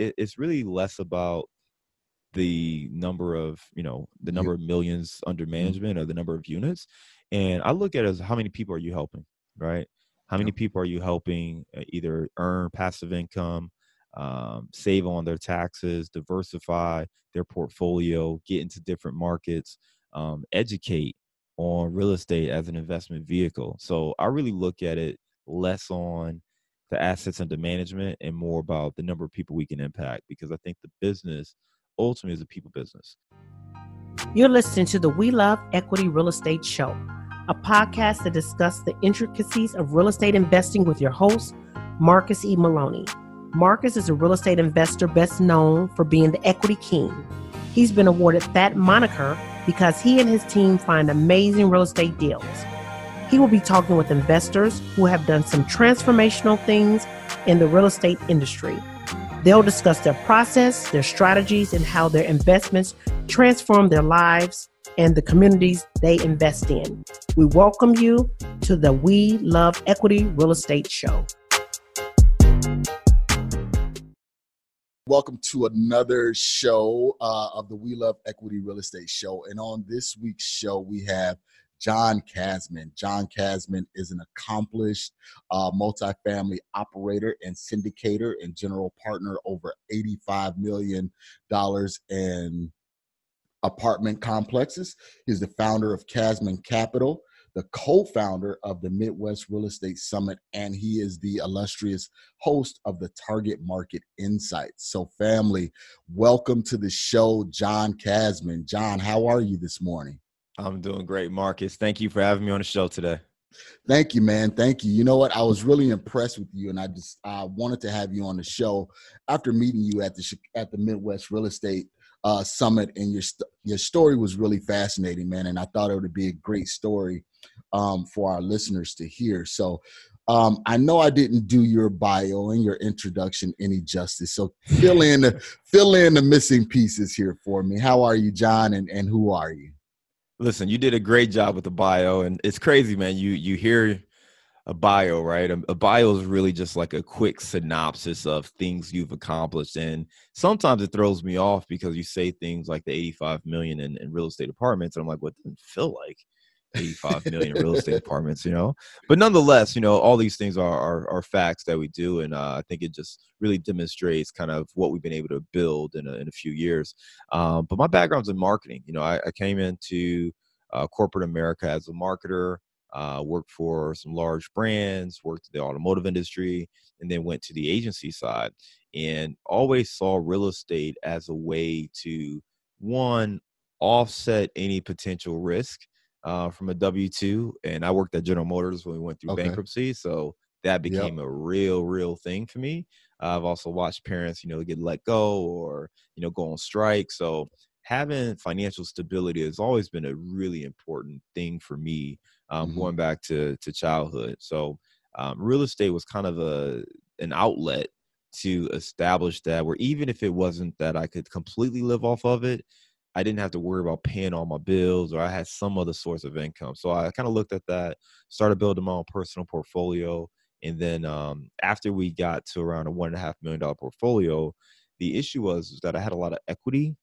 it, it's really less about the number of you know the number of millions under mm-hmm. management or the number of units. And i look at it as how many people are you helping right? How many people are you helping uh, either earn passive income um, save on their taxes diversify their portfolio get into different markets um, educate on real estate as an investment vehicle? So i really look at it less on the assets under management and more about the number of people we can impact because i think the business ultimately is a people business. You're listening to the We Love Equity Real Estate Show, a podcast that discusses the intricacies of real estate investing with your host, Marcus E. Maloney. Marcus is a real estate investor best known for being the equity king. He's been awarded that moniker because he and his team find amazing real estate deals. He will be talking with investors who have done some transformational things in the real estate industry They'll discuss their process, their strategies, and how their investments transform their lives and the communities they invest in. We welcome you to the We Love Equity Real Estate Show. Welcome to another show uh, of the We Love Equity Real Estate Show. And on this week's show, we have John Casmon. John Casmon is an accomplished uh, multifamily operator and syndicator and general partner over $85 million in apartment complexes. He's the founder of Casmon Capital, the co founder of the Midwest Real Estate Summit, and he is the illustrious host of the Target Market Insights. So, family, welcome to the show, John Casmon. John, how are you this morning? I'm doing great, Marcus. Thank you for having me on the show today. Thank you, man. Thank you. You know what? I was really impressed with you, and I just I wanted to have you on the show after meeting you at the at the Midwest Real Estate uh, Summit, and your your story was really fascinating, man. And I thought it would be a great story um, for our listeners to hear. So. Um, I know I didn't do your bio and your introduction any justice, so fill in fill in the missing pieces here for me. How are you, John, and, and who are you? Listen, you did a great job with the bio, and it's crazy, man. You you hear a bio, right? A, a, bio is really just like a quick synopsis of things you've accomplished, and sometimes it throws me off because you say things like the 85 million in, in real estate apartments, and I'm like, what does it feel like? 85 million real estate apartments, you know. But nonetheless, you know, all these things are are, are facts that we do, and uh, I think it just really demonstrates kind of what we've been able to build in a, in a few years. Um, but my background's in marketing. You know, I, I came into uh, corporate America as a marketer. Uh, worked for some large brands, worked in the automotive industry, and then went to the agency side. And always saw real estate as a way to one offset any potential risk uh, from a W two, and I worked at General Motors when we went through okay. bankruptcy, so that became yep. a real, real thing for me. I've also watched parents, you know, get let go or you know go on strike. So having financial stability has always been a really important thing for me, um, mm-hmm. going back to to childhood. So um, real estate was kind of a an outlet to establish that where even if it wasn't that I could completely live off of it, I didn't have to worry about paying all my bills or I had some other source of income. So I kind of looked at that, started building my own personal portfolio. And then um, after we got to around a one and a half million dollar portfolio, the issue was that I had a lot of equity,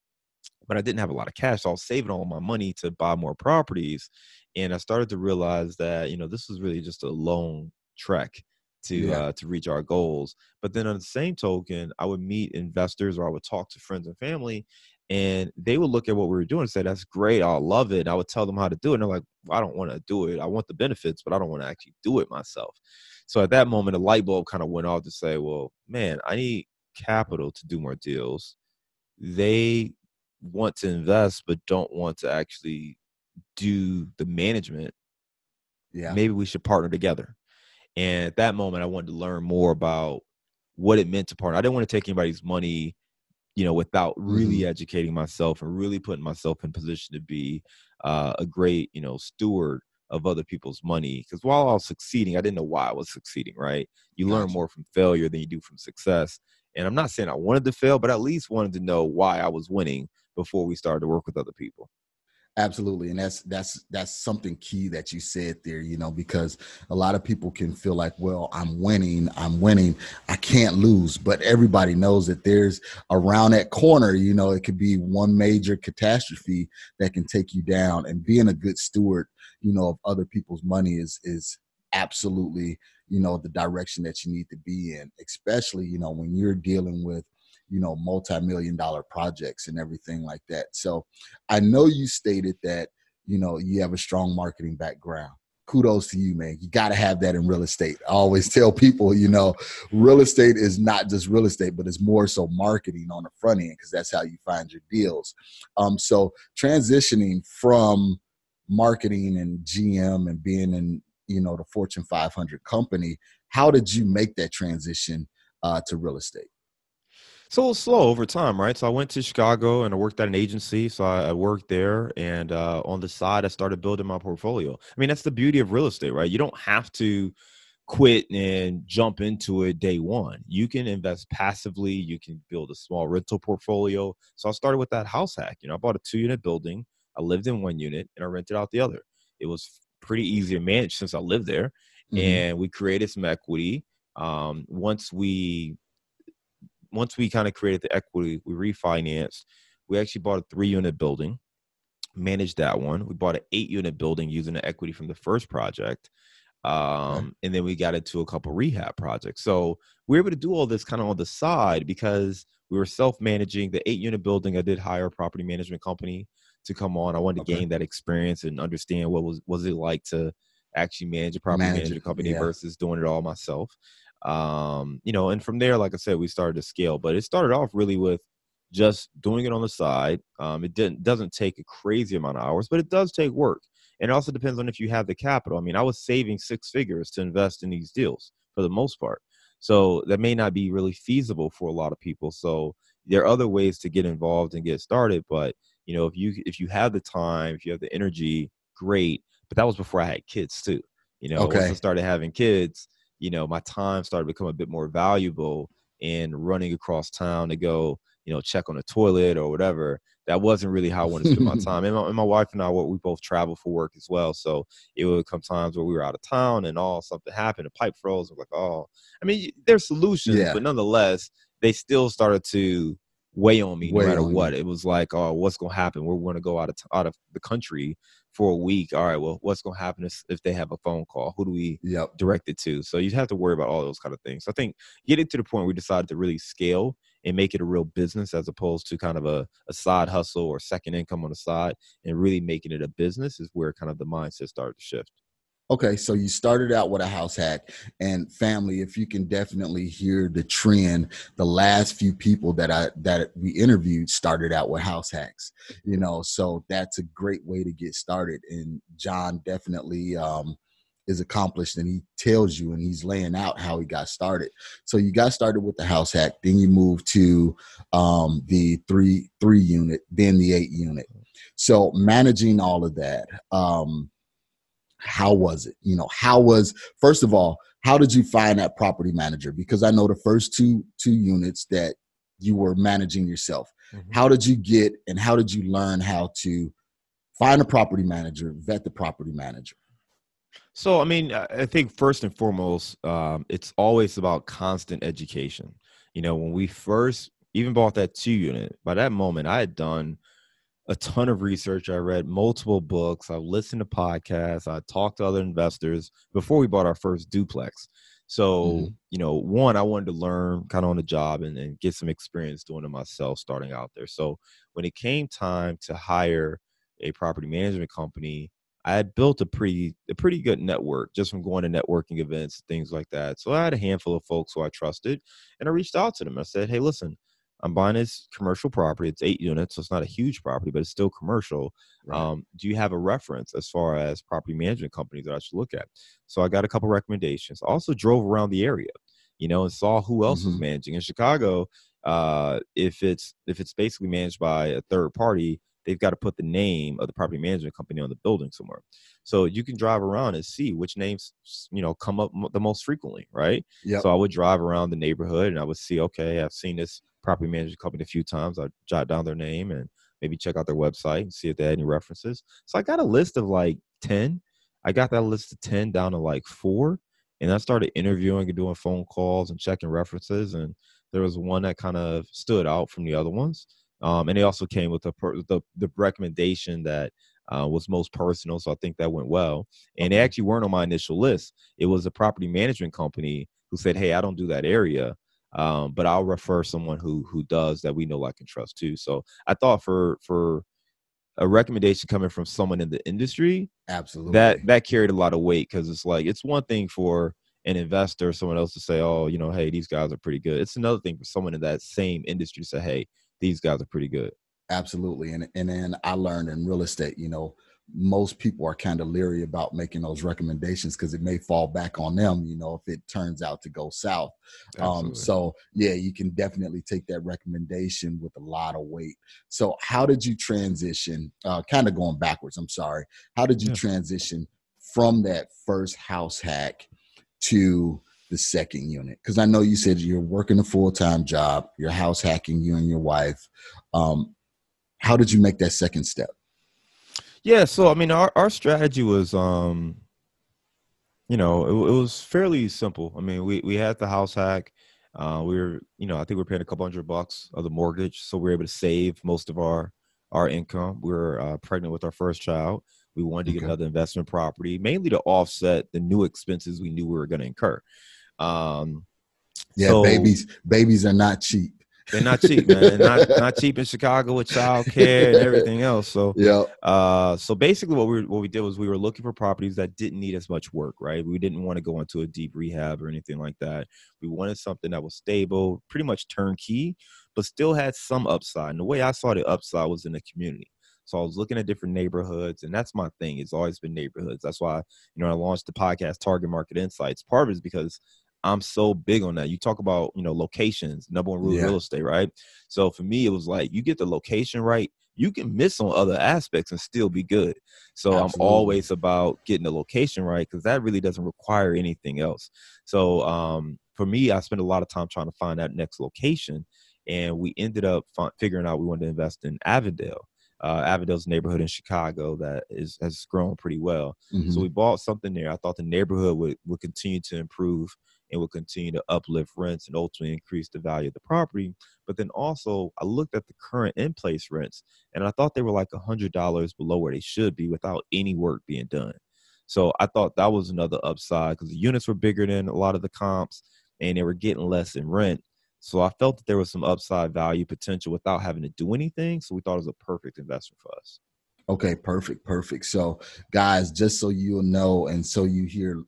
but I didn't have a lot of cash. So I was saving all my money to buy more properties. And I started to realize that, you know, this was really just a long trek to yeah. uh, to reach our goals. But then on the same token, I would meet investors or I would talk to friends and family, and they would look at what we were doing and say, "That's great, I love it." And I would tell them how to do it, and they're like, "I don't want to do it. I want the benefits, but I don't want to actually do it myself." So at that moment, a light bulb kind of went off to say, "Well, man, I need capital to do more deals." They want to invest, but don't want to actually do the management. Yeah, maybe we should partner together. And at that moment, I wanted to learn more about what it meant to partner. I didn't want to take anybody's money you know, without really mm-hmm. educating myself and really putting myself in position to be uh, a great, you know, steward of other people's money. Because while I was succeeding, I didn't know why I was succeeding. Right? You gotcha. learn more from failure than you do from success. And I'm not saying I wanted to fail, but at least wanted to know why I was winning before we started to work with other people. Absolutely, and that's that's that's something key that you said there. You know, because a lot of people can feel like, well, I'm winning, I'm winning, I can't lose. But everybody knows that there's around that corner. You know, it could be one major catastrophe that can take you down. And being a good steward, you know, of other people's money is is absolutely you know the direction that you need to be in especially you know when you're dealing with you know multi-million dollar projects and everything like that. So i know you stated that you know you have a strong marketing background. Kudos to you man. You got to have that in real estate. I always tell people you know real estate is not just real estate but it's more so marketing on the front end because that's how you find your deals. Um so transitioning from marketing and gm and being in you know the fortune 500 company how did you make that transition uh, to real estate so it was slow over time, right? So I went to Chicago and I worked at an agency. So I, I worked there, and uh, on the side, I started building my portfolio. I mean, that's the beauty of real estate, right? You don't have to quit and jump into it day one. You can invest passively. You can build a small rental portfolio. So I started with that house hack. You know, I bought a two-unit building. I lived in one unit and I rented out the other. It was pretty easy to manage since I lived there, mm-hmm. and we created some equity. Um, once we once we kind of created the equity, we refinanced. We actually bought a three unit building, managed that one. We bought an eight unit building using the equity from the first project. Um, and then we got into a couple rehab projects. So we were able to do all this kind of on the side because we were self managing the eight unit building. I did hire a property management company to come on. I wanted to okay. gain that experience and understand what was was it like to actually manage a property manage management company yeah. versus doing it all myself um you know and from there like i said we started to scale but it started off really with just doing it on the side. Um it didn't doesn't take a crazy amount of hours but it does take work. And it also depends on if you have the capital. I mean i was saving six figures to invest in these deals for the most part. So that may not be really feasible for a lot of people. So there are other ways to get involved and get started but you know if you if you have the time if you have the energy great. But that was before i had kids too you know okay. once i started having kids you know, my time started to become a bit more valuable in running across town to go, you know, check on the toilet or whatever. That wasn't really how I wanted to spend my time. And my, and my wife and I, we both travel for work as well. So it would come times where we were out of town and all something happened, a pipe froze. I'm like, oh, I mean, there's solutions, yeah. but nonetheless, they still started to weigh on me no matter what. You. It was like, oh, what's gonna happen? We're gonna go out of out of the country for a week. All right, well, what's gonna happen if, if they have a phone call? Who do we yep. direct it to? So you have to worry about all those kind of things. So I think getting to the point where we decided to really scale and make it a real business as opposed to kind of a, a side hustle or second income on the side and really making it a business is where kind of the mindset started to shift. Okay, so you started out with a house hack and family. If you can definitely hear the trend, the last few people that I that we interviewed started out with house hacks. You know, so that's a great way to get started. And John definitely um, is accomplished, and he tells you and he's laying out how he got started. So you got started with the house hack, then you moved to um, the three three unit, then the eight unit. So managing all of that. Um, how was it? You know, how was first of all, how did you find that property manager? Because I know the first two two units that you were managing yourself. Mm-hmm. How did you get and how did you learn how to find a property manager, vet the property manager? So, I mean, I think first and foremost, um, it's always about constant education. You know, when we first even bought that two unit, by that moment, I had done a ton of research. I read multiple books. I've listened to podcasts. I talked to other investors before we bought our first duplex. So, mm-hmm. you know, one, I wanted to learn kind of on the job and, and get some experience doing it myself starting out there. So, when it came time to hire a property management company, I had built a pretty a pretty good network just from going to networking events, things like that. So I had a handful of folks who I trusted, and I reached out to them. I said, "Hey, listen, I'm buying this commercial property. It's eight units, so it's not a huge property, but it's still commercial. Right. Um, do you have a reference as far as property management companies that I should look at? So I got a couple recommendations. I also drove around the area, you know, and saw who else mm-hmm. was managing. In Chicago, uh, if it's if it's basically managed by a third party, they've got to put the name of the property management company on the building somewhere. So you can drive around and see which names you know come up the most frequently, right? Yep. So I would drive around the neighborhood and I would see, okay, I've seen this property management company a few times. I jot down their name and maybe check out their website and see if they had any references. So I got a list of like 10. I got that list of 10 down to like four. And I started interviewing and doing phone calls and checking references. And there was one that kind of stood out from the other ones. Um, and they also came with the, the, the recommendation that uh, was most personal. So I think that went well. And they actually weren't on my initial list. It was a property management company who said, "Hey, I don't do that area, um, but I'll refer someone who who does that we know, like, and trust too." So I thought for for a recommendation coming from someone in the industry, absolutely, that that carried a lot of weight because it's like it's one thing for an investor, someone else to say, "Oh, you know, hey, these guys are pretty good." It's another thing for someone in that same industry to say, "Hey, these guys are pretty good." Absolutely. And and then I learned in real estate, you know, most people are kind of leery about making those recommendations because it may fall back on them, you know, if it turns out to go south. Um, so yeah, you can definitely take that recommendation with a lot of weight. So how did you transition? Uh, kind of going backwards. I'm sorry. How did you yeah. transition from that first house hack to the second unit? Because I know you said you're working a full time job, you're house hacking you and your wife. Um, how did you make that second step? Yeah, so I mean, our our strategy was, um, you know, it, it was fairly simple. I mean, we we had the house hack. Uh, we were, you know, I think we are paying a couple hundred bucks of the mortgage, so we are able to save most of our our income. We are uh, pregnant with our first child. We wanted to get okay. another investment property, mainly to offset the new expenses we knew we were going to incur. Um, yeah, so, babies babies are not cheap. They're not cheap, man. not not cheap in Chicago with childcare and everything else. So yeah. Uh, so basically, what we what we did was we were looking for properties that didn't need as much work, right? We didn't want to go into a deep rehab or anything like that. We wanted something that was stable, pretty much turnkey, but still had some upside. And the way I saw the upside was in the community. So I was looking at different neighborhoods, and that's my thing. It's always been neighborhoods. That's why you know I launched the podcast Target Market Insights. Part of it is because I'm so big on that. You talk about, you know, locations, number one rule yeah. of real estate, right? So for me, it was like you get the location right, you can miss on other aspects and still be good. So Absolutely. I'm always about getting the location right because that really doesn't require anything else. So um, for me, I spent a lot of time trying to find that next location, and we ended up f- figuring out we wanted to invest in Avondale. Uh, Avondale's neighborhood in Chicago that is has grown pretty well. Mm-hmm. So we bought something there. I thought the neighborhood would would continue to improve and will continue to uplift rents and ultimately increase the value of the property. But then also, I looked at the current in place rents and I thought they were like $100 below where they should be without any work being done. So I thought that was another upside because the units were bigger than a lot of the comps and they were getting less in rent. So I felt that there was some upside value potential without having to do anything. So we thought it was a perfect investment for us. Okay, perfect, perfect. So, guys, just so you'll know, and so you hear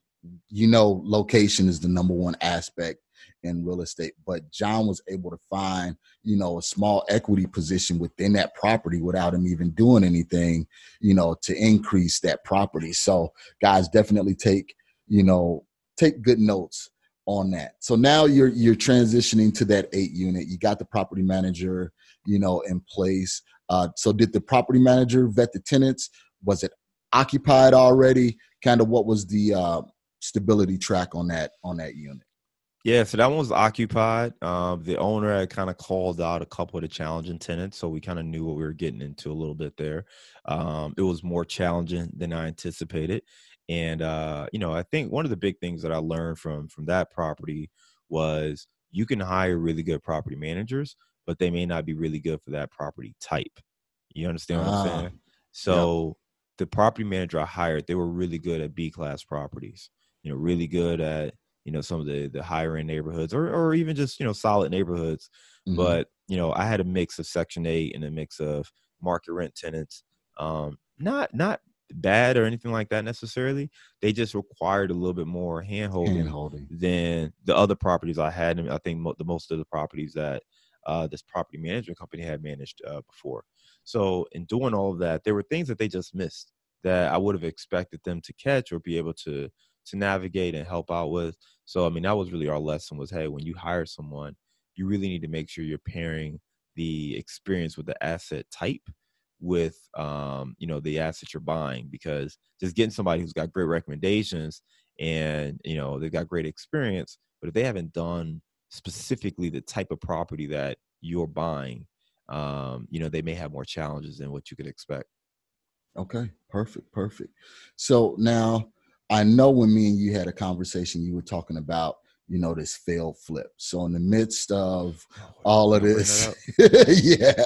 you know location is the number one aspect in real estate but john was able to find you know a small equity position within that property without him even doing anything you know to increase that property. So guys definitely take you know take good notes on that. So now you're you're transitioning to that eight unit. You got the property manager you know in place. Uh, so did the property manager vet the tenants? Was it occupied already? Kind of what was the uh, stability track on that on that unit. Yeah, so that one was occupied. Um, the owner had kind of called out a couple of the challenging tenants, so we kind of knew what we were getting into a little bit there. Um, it was more challenging than I anticipated, and uh, you know, I think one of the big things that I learned from from that property was you can hire really good property managers, but they may not be really good for that property type. You understand what I'm ah, saying? So the property manager I hired, they were really good at B class properties you know, really good at, you know, some of the the higher end neighborhoods or or even just, you know, solid neighborhoods. Mm-hmm. But, you know, I had a mix of section eight and a mix of market rent tenants. Um, not not bad or anything like that necessarily. They just required a little bit more hand holding than the other properties I had. And I think mo- the most of the properties that uh, this property management company had managed uh, before. So in doing all of that, there were things that they just missed that I would have expected them to catch or be able to to navigate and help out with. So I mean that was really our lesson was hey, when you hire someone, you really need to make sure you're pairing the experience with the asset type with um, you know the asset you're buying because just getting somebody who's got great recommendations and you know they've got great experience but if they haven't done specifically the type of property that you're buying um, you know, they may have more challenges than what you could expect. Okay, perfect, perfect. So now I know when me and you had a conversation, you were talking about you know this failed flip. So in the midst of oh, all of this, yeah,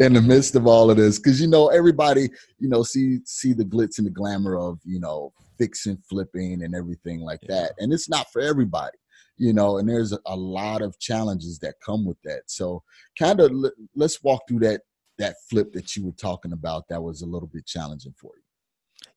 in the midst of all of this, because you know everybody, you know, see see the glitz and the glamour of you know fixing, flipping, and everything like yeah. that, and it's not for everybody you know and there's a lot of challenges that come with that so kind of let's walk through that that flip that you were talking about that was a little bit challenging for you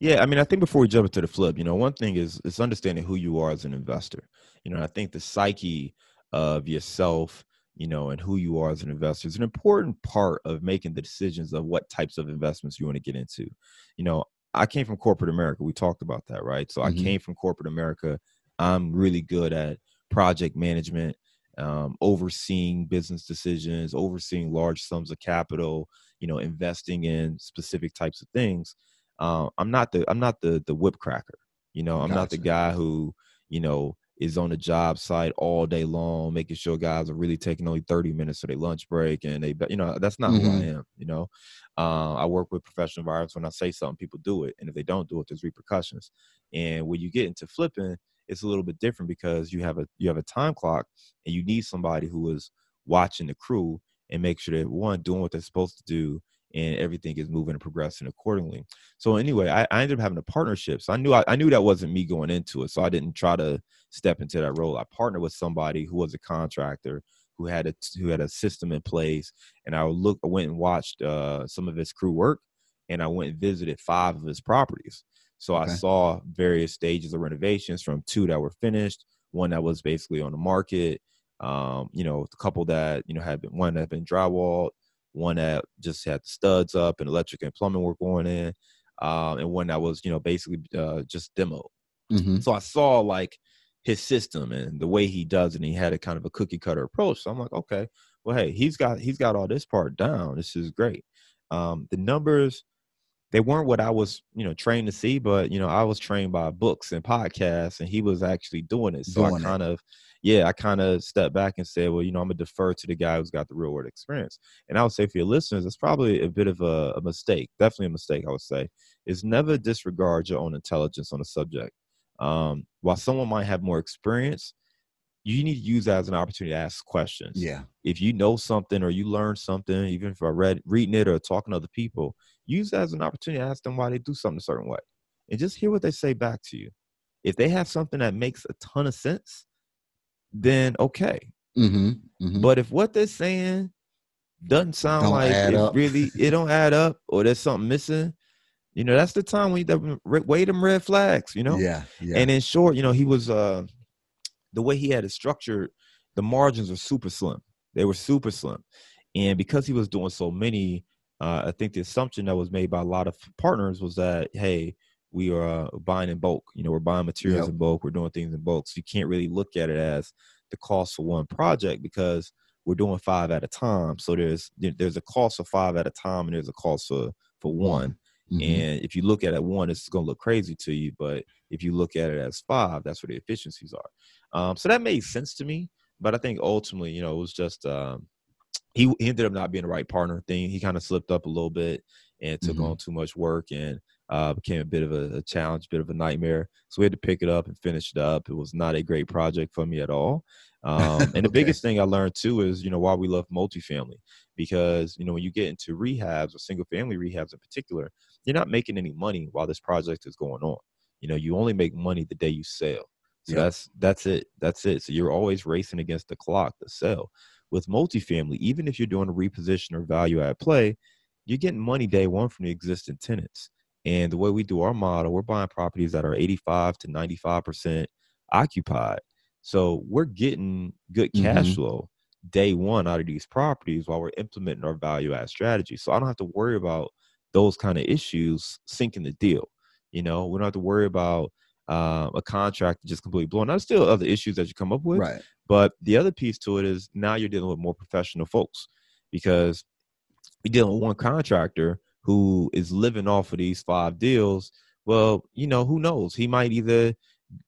yeah i mean i think before we jump into the flip you know one thing is is understanding who you are as an investor you know i think the psyche of yourself you know and who you are as an investor is an important part of making the decisions of what types of investments you want to get into you know i came from corporate america we talked about that right so mm-hmm. i came from corporate america i'm really good at project management, um, overseeing business decisions, overseeing large sums of capital, you know, investing in specific types of things. Uh, I'm not the I'm not the the whip cracker. You know, I'm gotcha. not the guy who you know is on the job site all day long, making sure guys are really taking only 30 minutes of their lunch break. And they, you know, that's not mm-hmm. who I mm-hmm. am. You know, uh, I work with professional environments. When I say something, people do it. And if they don't do it, there's repercussions. And when you get into flipping, it's a little bit different because you have a you have a time clock and you need somebody who is watching the crew and make sure that one doing what they're supposed to do and everything is moving and progressing accordingly. So anyway, I, I ended up having a partnership. So I knew I, I, knew that wasn't me going into it. So I didn't try to step into that role. I partnered with somebody who was a contractor who had a who had a system in place, and I look I went and watched uh, some of his crew work, and I went and visited five of his properties. So okay. I saw various stages of renovations from two that were finished, one that was basically on the market, um, you know, a couple that, you know, had been one that had been drywalled, one that just had the studs up and electric and plumbing work going in, um, and one that was, you know, basically uh, just demo. Mm-hmm. So I saw like his system and the way he does it. And he had a kind of a cookie cutter approach. So I'm like, okay, well, hey, he's got he's got all this part down. This is great. Um, the numbers they weren't what I was, you know, trained to see, but you know, I was trained by books and podcasts, and he was actually doing it. So doing I kind of, yeah, I kind of stepped back and said, well, you know, I'm gonna defer to the guy who's got the real world experience. And I would say for your listeners, it's probably a bit of a, a mistake, definitely a mistake. I would say is never disregard your own intelligence on a subject. Um, while someone might have more experience, you need to use that as an opportunity to ask questions. Yeah. If you know something or you learn something, even if I read reading it or talking to other people, use that as an opportunity to ask them why they do something a certain way. And just hear what they say back to you. If they have something that makes a ton of sense, then okay. Mm-hmm, mm-hmm. But if what they're saying doesn't sound don't like it up. really, it don't add up, or there's something missing, you know, that's the time when you weigh them red flags, you know? Yeah, yeah. And in short, you know, he was uh the way he had it structured, the margins were super slim. They were super slim. And because he was doing so many, uh, I think the assumption that was made by a lot of partners was that, hey, we are uh, buying in bulk. You know, we're buying materials yep. in bulk. We're doing things in bulk. So you can't really look at it as the cost for one project because we're doing five at a time. So there's there's a cost for five at a time, and there's a cost for for one. Mm-hmm. And if you look at it one, it's going to look crazy to you. But if you look at it as five, that's where the efficiencies are. Um, so that made sense to me. But I think ultimately, you know, it was just um, he, he ended up not being the right partner thing. He kind of slipped up a little bit and took mm-hmm. on too much work and uh, became a bit of a, a, challenge, bit of a nightmare. So we had to pick it up and finish it up. It was not a great project for me at all. Um, and the okay. biggest thing I learned too is, you know, why we love multifamily because, you know, when you get into rehabs or single family rehabs in particular, you're not making any money while this project is going on. You know, you only make money the day you sell. So that's that's it. That's it. So you're always racing against the clock to sell. With multifamily, even if you're doing a reposition or value add play, you're getting money day one from the existing tenants. And the way we do our model, we're buying properties that are 85 to 95% occupied. So we're getting good cash mm-hmm. flow day one out of these properties while we're implementing our value add strategy. So I don't have to worry about those kind of issues sinking the deal. You know, we don't have to worry about uh, a contract just completely blown. There's still other issues that you come up with, right? But the other piece to it is now you're dealing with more professional folks because you're dealing with one contractor who is living off of these five deals. Well, you know, who knows? He might either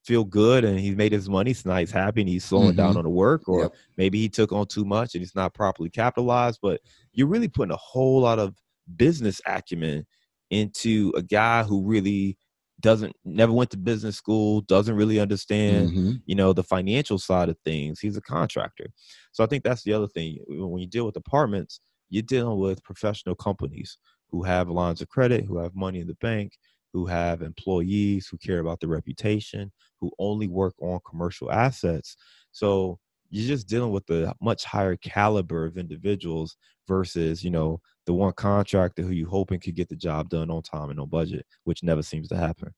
feel good and he's made his money, so now he's happy and he's slowing mm-hmm. down on the work, or yep. maybe he took on too much and he's not properly capitalized. But you're really putting a whole lot of business acumen into a guy who really doesn't never went to business school doesn't really understand mm-hmm. you know the financial side of things he's a contractor so i think that's the other thing when you deal with apartments you're dealing with professional companies who have lines of credit who have money in the bank who have employees who care about the reputation who only work on commercial assets. So you're just dealing with a much higher caliber of individuals versus you know the one contractor who you hoping could get the job done on time and on budget which never seems to happen.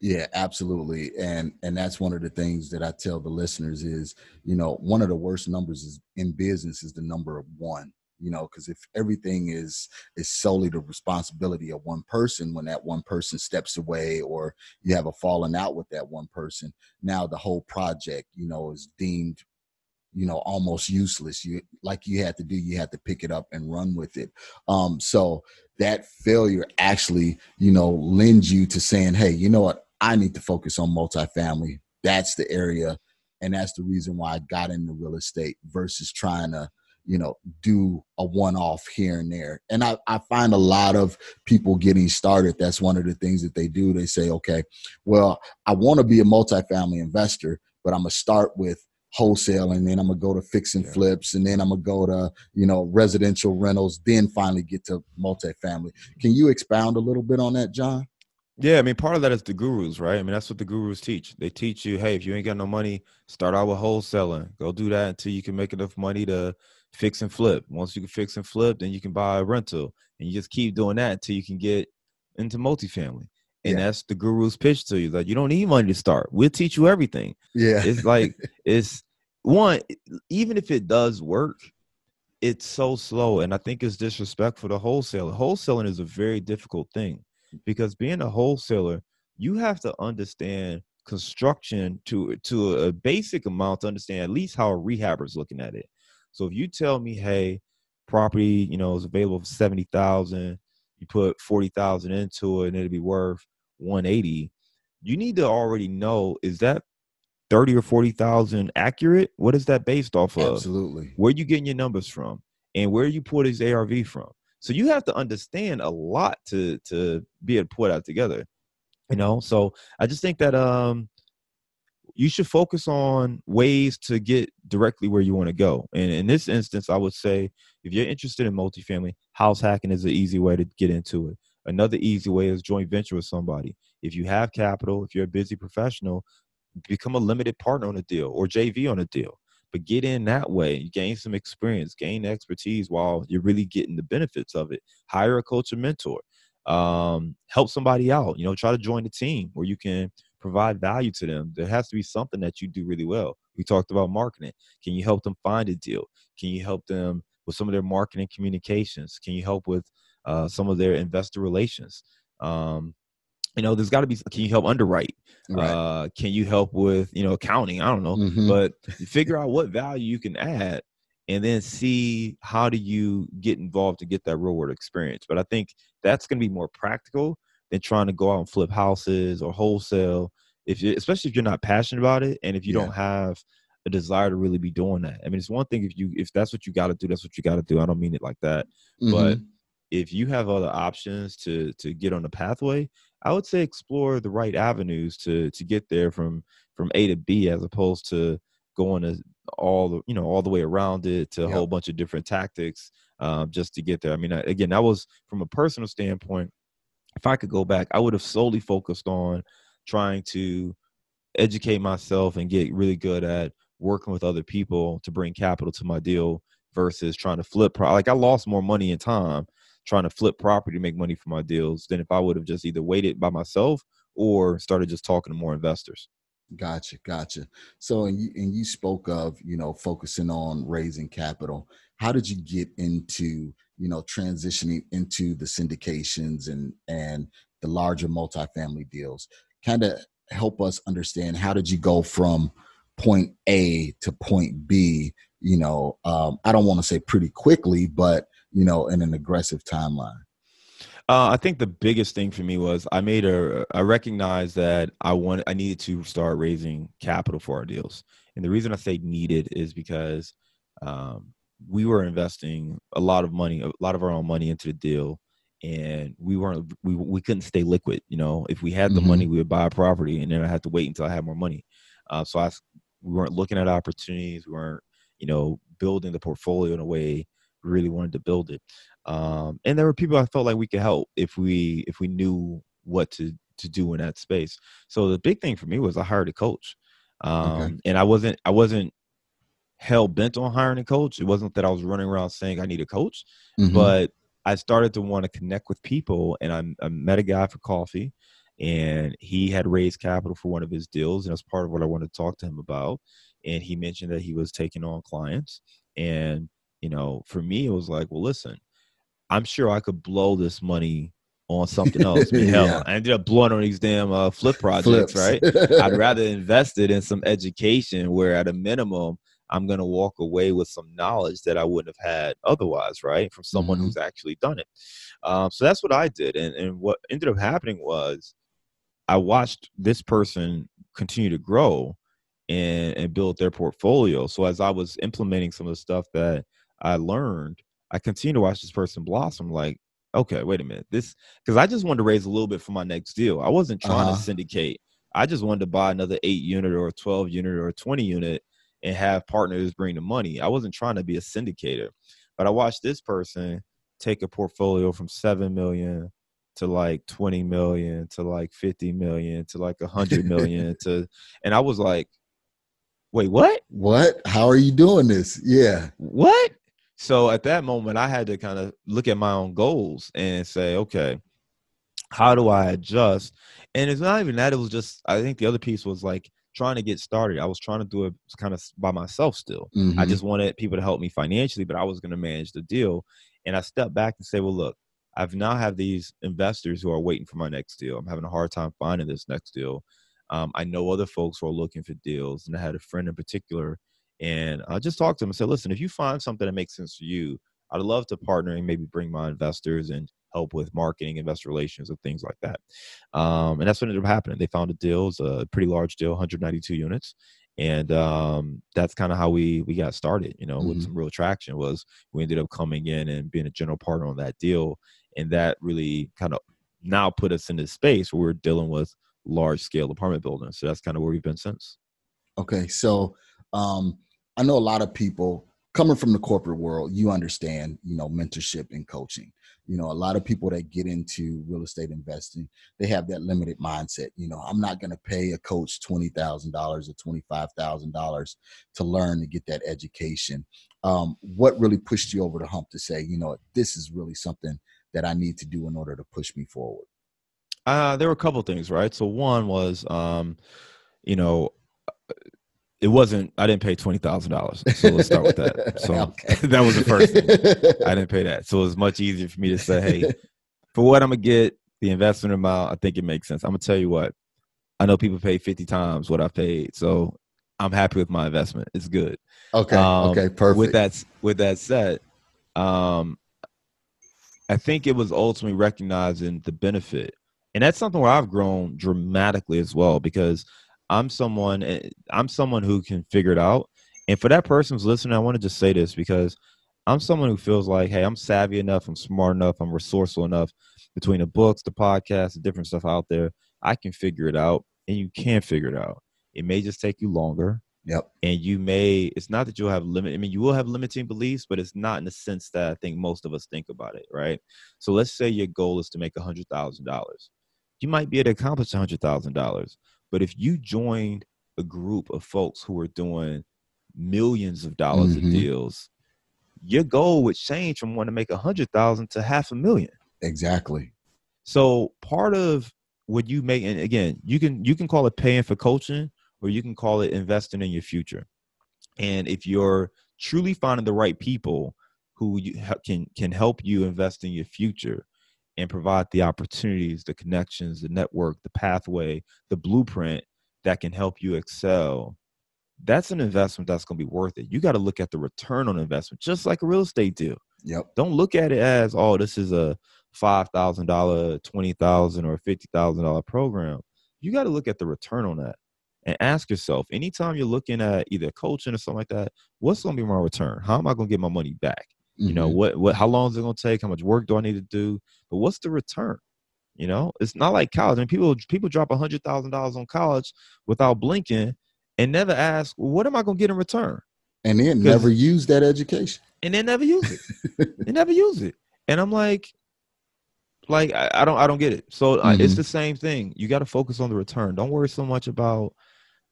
Yeah absolutely. And and that's one of the things that i tell the listeners is you know one of the worst numbers is in business is the number of one you know because if everything is is solely the responsibility of one person when that one person steps away or you have a falling out with that one person now the whole project you know is deemed you know almost useless. You like you had to do you had to pick it up and run with it. Um so that failure actually you know lends you to saying hey you know what? I need to focus on multifamily. That's the area and that's the reason why i got into real estate versus trying to you know do a one-off here and there and I, I find a lot of people getting started that's one of the things that they do they say okay well i want to be a multifamily investor but i'm gonna start with wholesale and then I'm gonna go to fix and yeah. flips and then I'm gonna go to you know residential rentals then finally get to multifamily. Can you expound a little bit on that, John? Yeah, I mean part of that is the gurus, right? I mean that's what the gurus teach. They teach you, hey, if you ain't got no money, start out with wholesaling. Go do that until you can make enough money to fix and flip. Once you can fix and flip, then you can buy a rental, and you just keep doing that until you can get into multifamily. And yeah. that's the guru's pitch to you. Like you don't need money to start. We'll teach you everything. Yeah. It's like it's one, even if it does work, it's so slow. And I think it's disrespectful to wholesaler. Wholesaling is a very difficult thing because being a wholesaler, you have to understand construction to to a basic amount to understand at least how a rehabber is looking at it. So if you tell me, hey, property, you know, is available for seventy thousand, you put forty thousand into it and it'll be worth 180 you need to already know is that 30 or 40,000 accurate? What is that based off of? Absolutely. Where you getting your numbers from and where you pull his ARV from? So you have to understand a lot to to be able to put that together. You know, so I just think that um you should focus on ways to get directly where you want to go. And in this instance, I would say if you're interested in multifamily, house hacking is an easy way to get into it. Another easy way is joint venture with somebody. If you have capital, if you're a busy professional, become a limited partner on a deal or JV on a deal. But get in that way, gain some experience, gain expertise while you're really getting the benefits of it. Hire a coach or mentor. Um, help somebody out. You know, try to join a team where you can provide value to them. There has to be something that you do really well. We talked about marketing. Can you help them find a deal? Can you help them with some of their marketing communications? Can you help with uh, some of their investor relations. Um, you know, there's got to be. Can you help underwrite? Right. Uh, can you help with you know accounting? I don't know, mm-hmm. but figure out what value you can add, and then see how do you get involved to get that real world experience. But I think that's going to be more practical than trying to go out and flip houses or wholesale. If you, especially if you're not passionate about it, and if you yeah. don't have a desire to really be doing that. I mean, it's one thing if you if that's what you got to do, that's what you got to do. I don't mean it like that, mm-hmm. but if you have other options to to get on the pathway, I would say explore the right avenues to to get there from from A to B as opposed to going to all the you know all the way around it to a yep. whole bunch of different tactics um, just to get there. I mean, again, that was from a personal standpoint. If I could go back, I would have solely focused on trying to educate myself and get really good at working with other people to bring capital to my deal versus trying to flip. Pro- like I lost more money and time trying to flip property to make money for my deals than if I would have just either waited by myself or started just talking to more investors. Gotcha, gotcha. So, and you, and you spoke of you know focusing on raising capital. How did you get into you know transitioning into the syndications and and the larger multifamily deals? Kind of help us understand how did you go from point A to point B? You know, um, I don't want to say pretty quickly, but you know, in an aggressive timeline? Uh, I think the biggest thing for me was I made a. I recognized that I want. I needed to start raising capital for our deals, and the reason I say needed is because um, we were investing a lot of money, a lot of our own money into the deal, and we weren't. We we couldn't stay liquid. You know, if we had the Mhm. money, we would buy a property, and then I had to wait until I had more money. Uh, so I, we weren't looking at opportunities. We weren't, you know, building the portfolio in a way we really wanted to build it um, and there were people I felt like we could help if we if we knew what to to do in that space. So the big thing for me was I hired a coach, um, and I wasn't I wasn't hell bent on hiring a coach. It wasn't that I was running around saying I need a coach, Mhm. but I started to want to connect with people, and I, I met a guy for coffee, and he had raised capital for one of his deals, and that's part of what I wanted to talk to him about. And he mentioned that he was taking on clients, and you know, for me, it was like, well, listen, I'm sure I could blow this money on something else. I mean, hell, Yeah. I ended up blowing on these damn uh, flip projects, Flips. right? I'd rather invest it in some education where at a minimum I'm gonna walk away with some knowledge that I wouldn't have had otherwise, right? From someone Mhm. who's actually done it. Um, so that's what I did. And and what ended up happening was I watched this person continue to grow and, and build their portfolio. So as I was implementing some of the stuff that I learned, I continued to watch this person blossom like, okay, wait a minute. This because I just wanted to raise a little bit for my next deal. I wasn't trying Uh-huh. to syndicate. I just wanted to buy another eight unit or a 12 unit or a 20 unit and have partners bring the money. I wasn't trying to be a syndicator. But I watched this person take a portfolio from seven million to like 20 million to like 50 million to like 100 million to and I was like, wait, what? what? How are you doing this? Yeah. what? So at that moment, I had to kind of look at my own goals and say, okay, how do I adjust? And it's not even that. It was just, I think the other piece was like trying to get started. I was trying to do it kind of by myself still. I Mhm. just wanted people to help me financially, but I was going to manage the deal. And I stepped back and say, well, look, I've now have these investors who are waiting for my next deal. I'm having a hard time finding this next deal. Um, I know other folks who are looking for deals, and I had a friend in particular, and I just talked to him and said, listen, if you find something that makes sense for you, I'd love to partner and maybe bring my investors and help with marketing, investor relations, and things like that. Um, and that's what ended up happening. They found a deal, it's a pretty large deal, 192 units, and um, that's kind of how we we got started. You know, with Mhm. some real traction was we ended up coming in and being a general partner on that deal, and that really kind of now put us in this space where we're dealing with large scale apartment buildings. So that's kind of where we've been since. Okay, so um, I know a lot of people coming from the corporate world. You understand, you know, mentorship and coaching. You know, a lot of people that get into real estate investing, they have that limited mindset. You know, I'm not going to pay a coach twenty thousand dollars or twenty five thousand dollars to learn to get that education. Um, what really pushed you over the hump to say, you know, this is really something that I need to do in order to push me forward? Uh, there were a couple things, right? So one was, um, you know, it wasn't. I didn't pay twenty thousand dollars. So let's start with that. So Okay. that was the first thing. I didn't pay that. So it was much easier for me to say, hey, for what I'm gonna get, the investment amount, I think it makes sense. I'm gonna tell you what. I know people pay fifty times what I paid, so I'm happy with my investment. It's good. Okay. Um, okay. Perfect. With that, with that said, um, I think it was ultimately recognizing the benefit, and that's something where I've grown dramatically as well because I'm someone eh, I'm someone who can figure it out. And for that person who's listening, I want to just say this because I'm someone who feels like, hey, I'm savvy enough, I'm smart enough, I'm resourceful enough between the books, the podcasts, the different stuff out there. I can figure it out, and you can figure it out. It may just take you longer Yep. and you may it's not that you'll have limit i mean you will have limiting beliefs but it's not in the sense that i think most of us think about it right so let's say your goal is to make a hundred thousand dollars you might be able to accomplish a hundred thousand dollars but if you joined a group of folks who are doing millions of dollars Mhm. of deals your goal would change from wanting to make a hundred thousand to half a million Exactly. so part of what you make, and again, you can you can call it paying for coaching, or you can call it investing in your future. And if you're truly finding the right people who you can can help you invest in your future and provide the opportunities, the connections, the network, the pathway, the blueprint that can help you excel, that's an investment that's going to be worth it. You got to look at the return on investment, just like a real estate deal. Yep. Don't look at it as, oh, this is a five thousand dollar, twenty thousand, or fifty thousand dollar program. You got to look at the return on that and ask yourself anytime you're looking at either coaching or something like that, what's going to be my return? How am I going to get my money back? You know Mhm. what? What? How long is it going to take? How much work do I need to do? But what's the return? You know, it's not like college. I mean, people people drop a hundred thousand dollars on college without blinking and never ask, well, what am I going to get in return? and then never use that education. and they never use it. they never use it, and I'm like, like I, I don't I don't get it. So uh, it's Mhm. the same thing. You got to focus on the return. Don't worry so much about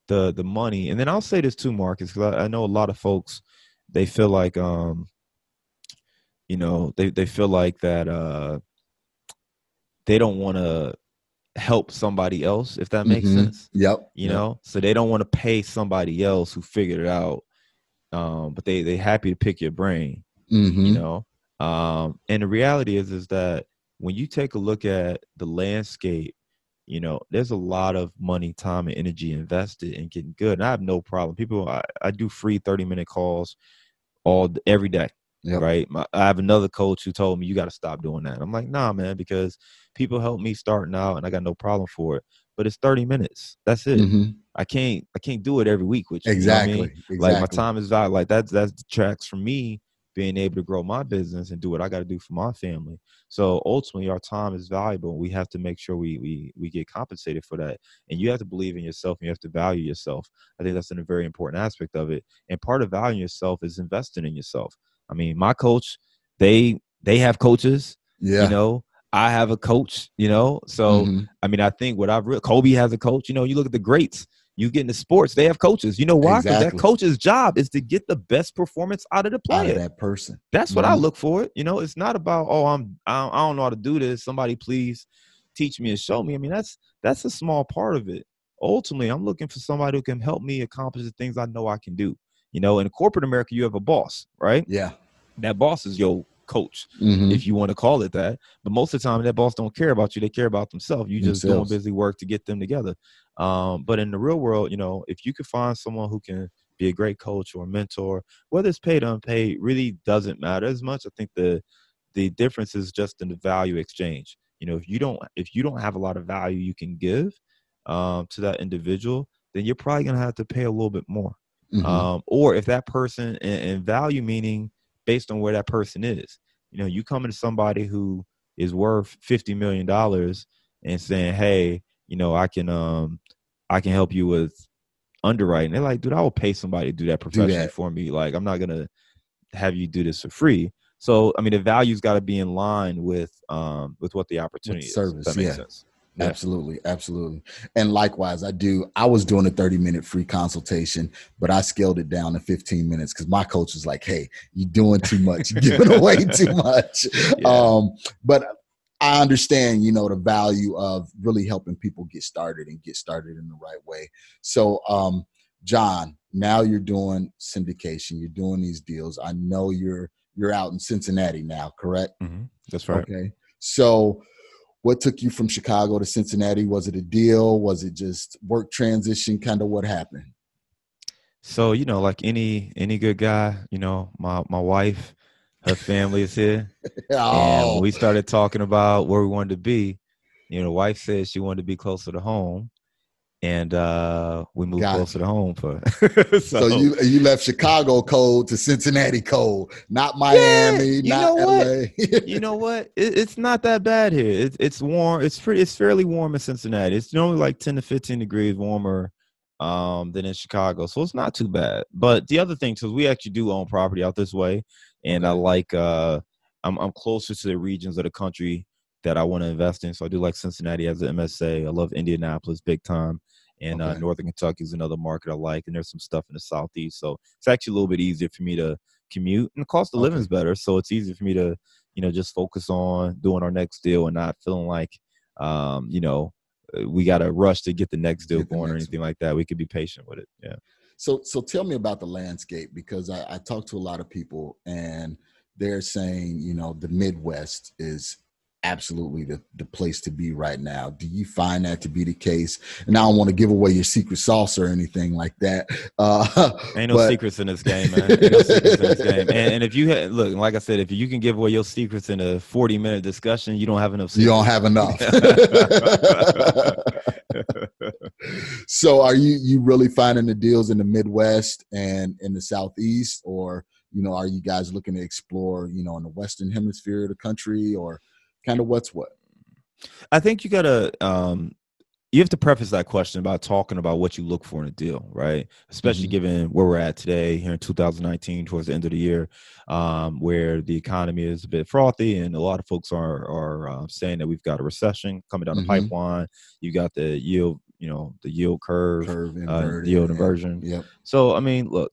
the the money. And then I'll say this too, Marcus, because I, I know a lot of folks they feel like um, you know, they they feel like that uh, they don't want to help somebody else if that makes Mhm. sense Yep. you yep. know so they don't want to pay somebody else who figured it out um but they they happy to pick your brain Mhm. you know um and the reality is is that when you take a look at the landscape you know there's a lot of money time and energy invested in getting good and i have no problem people i, I do free 30 minute calls all every day Yep. right My, i have another coach who told me you got to stop doing that i'm like nah man because people help me starting out and i got no problem for it but it's 30 minutes that's it Mhm. i can't i can't do it every week with you you know I Exactly. mean? Exactly. like my time is valuable like that's that's detracts from me being able to grow my business and do what i got to do for my family so ultimately our time is valuable and we have to make sure we we we get compensated for that and you have to believe in yourself and you have to value yourself i think that's a very important aspect of it and part of valuing yourself is investing in yourself i mean my coach they they have coaches Yeah. you know i have a coach you know so Mhm. I mean, I think what I've read, Kobe has a coach. You know, you look at the greats. You get into sports, they have coaches. You know why? Because Exactly. that coach's job is to get the best performance out of the player. of that person. That's what I Mhm. look for. You know, it's not about oh, I'm I don't, I don't know how to do this. Somebody please teach me and show me. I mean, that's that's a small part of it. Ultimately, I'm looking for somebody who can help me accomplish the things I know I can do. You know, in corporate America, you have a boss, right? Yeah. That boss is your coach Mhm. if you want to call it that. But most of the time, that boss don't care about you; they care about themselves. You just Themselves. doing busy work to get them together. Um, but in the real world, you know, if you could find someone who can be a great coach or mentor, whether it's paid or unpaid, really doesn't matter as much. I think the the difference is just in the value exchange. You know, if you don't if you don't have a lot of value you can give um, to that individual, then you're probably gonna have to pay a little bit more Mhm. um, or if that person and, and value meaning based on where that person is you know you come into somebody who is worth 50 million dollars and saying hey you know i can um i can help you with underwriting they're like dude i will pay somebody to do that professionally that. for me like i'm not gonna have you do this for free so i mean the value's got to be in line with um with what the opportunity is if service, that makes yeah. sense Yeah. Absolutely, absolutely. And likewise, I do. I was doing a 30 minute free consultation, but I scaled it down to 15 minutes because my coach was like, hey, you're doing too much, you're giving away too much. Yeah. Um, but I understand, you know, the value of really helping people get started and get started in the right way. So, um, John, now you're doing syndication, you're doing these deals. I know you're you're out in Cincinnati now, correct? Mm-hmm. that's right Okay. So, what took you from Chicago to Cincinnati? Was it a deal? Was it just work transition? Kind of what happened? So you know, like any any good guy, you know, my my wife, her family is here, oh. and Oh, when we started talking about where we wanted to be, you know, wife said she wanted to be closer to home, and uh we moved Gotcha. closer to home for. so, you you left Chicago cold to Cincinnati cold, not Miami, you not? LA. you know what? It, it's not that bad here. It's it's warm. It's pretty. It's fairly warm in Cincinnati. It's normally like ten to fifteen degrees warmer um, than in Chicago, so it's not too bad. But the other thing, because we actually do own property out this way, and I like uh, I'm I'm closer to the regions of the country that I want to invest in. So I do like Cincinnati as an MSA. I love Indianapolis big time. And uh, Northern Kentucky is another market I like, and there's some stuff in the Southeast, so it's actually a little bit easier for me to commute, and the cost of living is better, so it's easier for me to you know just focus on doing our next deal and not feeling like um you know uh, we got to rush to get the next deal going or next anything like that we could be patient with it yeah So so tell me about the landscape because I, I talk to a lot of people and they're saying, you know, the Midwest is absolutely the, the place to be right now. Do you find that to be the case? And I don't want to give away your secret sauce or anything like that. Uh, Ain't no but... secrets in this game, man. Ain't no secrets in this game. And, and if you ha- look, like I said, if you can give away your secrets in a 40 minute discussion, you don't have enough. Secrets. You don't have enough. so are you you really finding the deals in the Midwest and in the Southeast or you know, are you guys looking to explore, you know, in the Western hemisphere of the country or kind of what's what? I think you gotta um you have to preface that question by talking about what you look for in a deal, right? Especially mm-hmm. given where we're at today here in 2019, towards the end of the year, um, where the economy is a bit frothy, and a lot of folks are are uh, saying that we've got a recession coming down mm-hmm. the pipeline. You got the yield, you know, the yield curve, curve uh, yield inversion. Yep. So, I mean, look,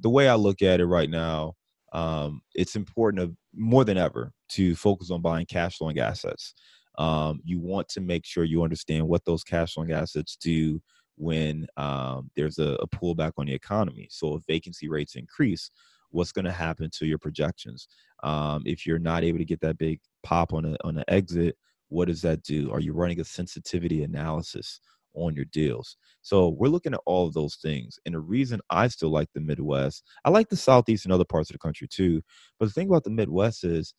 the way I look at it right now, um, it's important to, more than ever to focus on buying cash flowing assets. Um, you want to make sure you understand what those cash flowing assets do when um, there's a, a pullback on the economy. So if vacancy rates increase, what's going to happen to your projections? Um, if you're not able to get that big pop on a on an exit, what does that do? Are you running a sensitivity analysis on your deals. So we're looking at all of those things. And the reason I still like the Midwest, I like the Southeast and other parts of the country too. But the thing about the Midwest is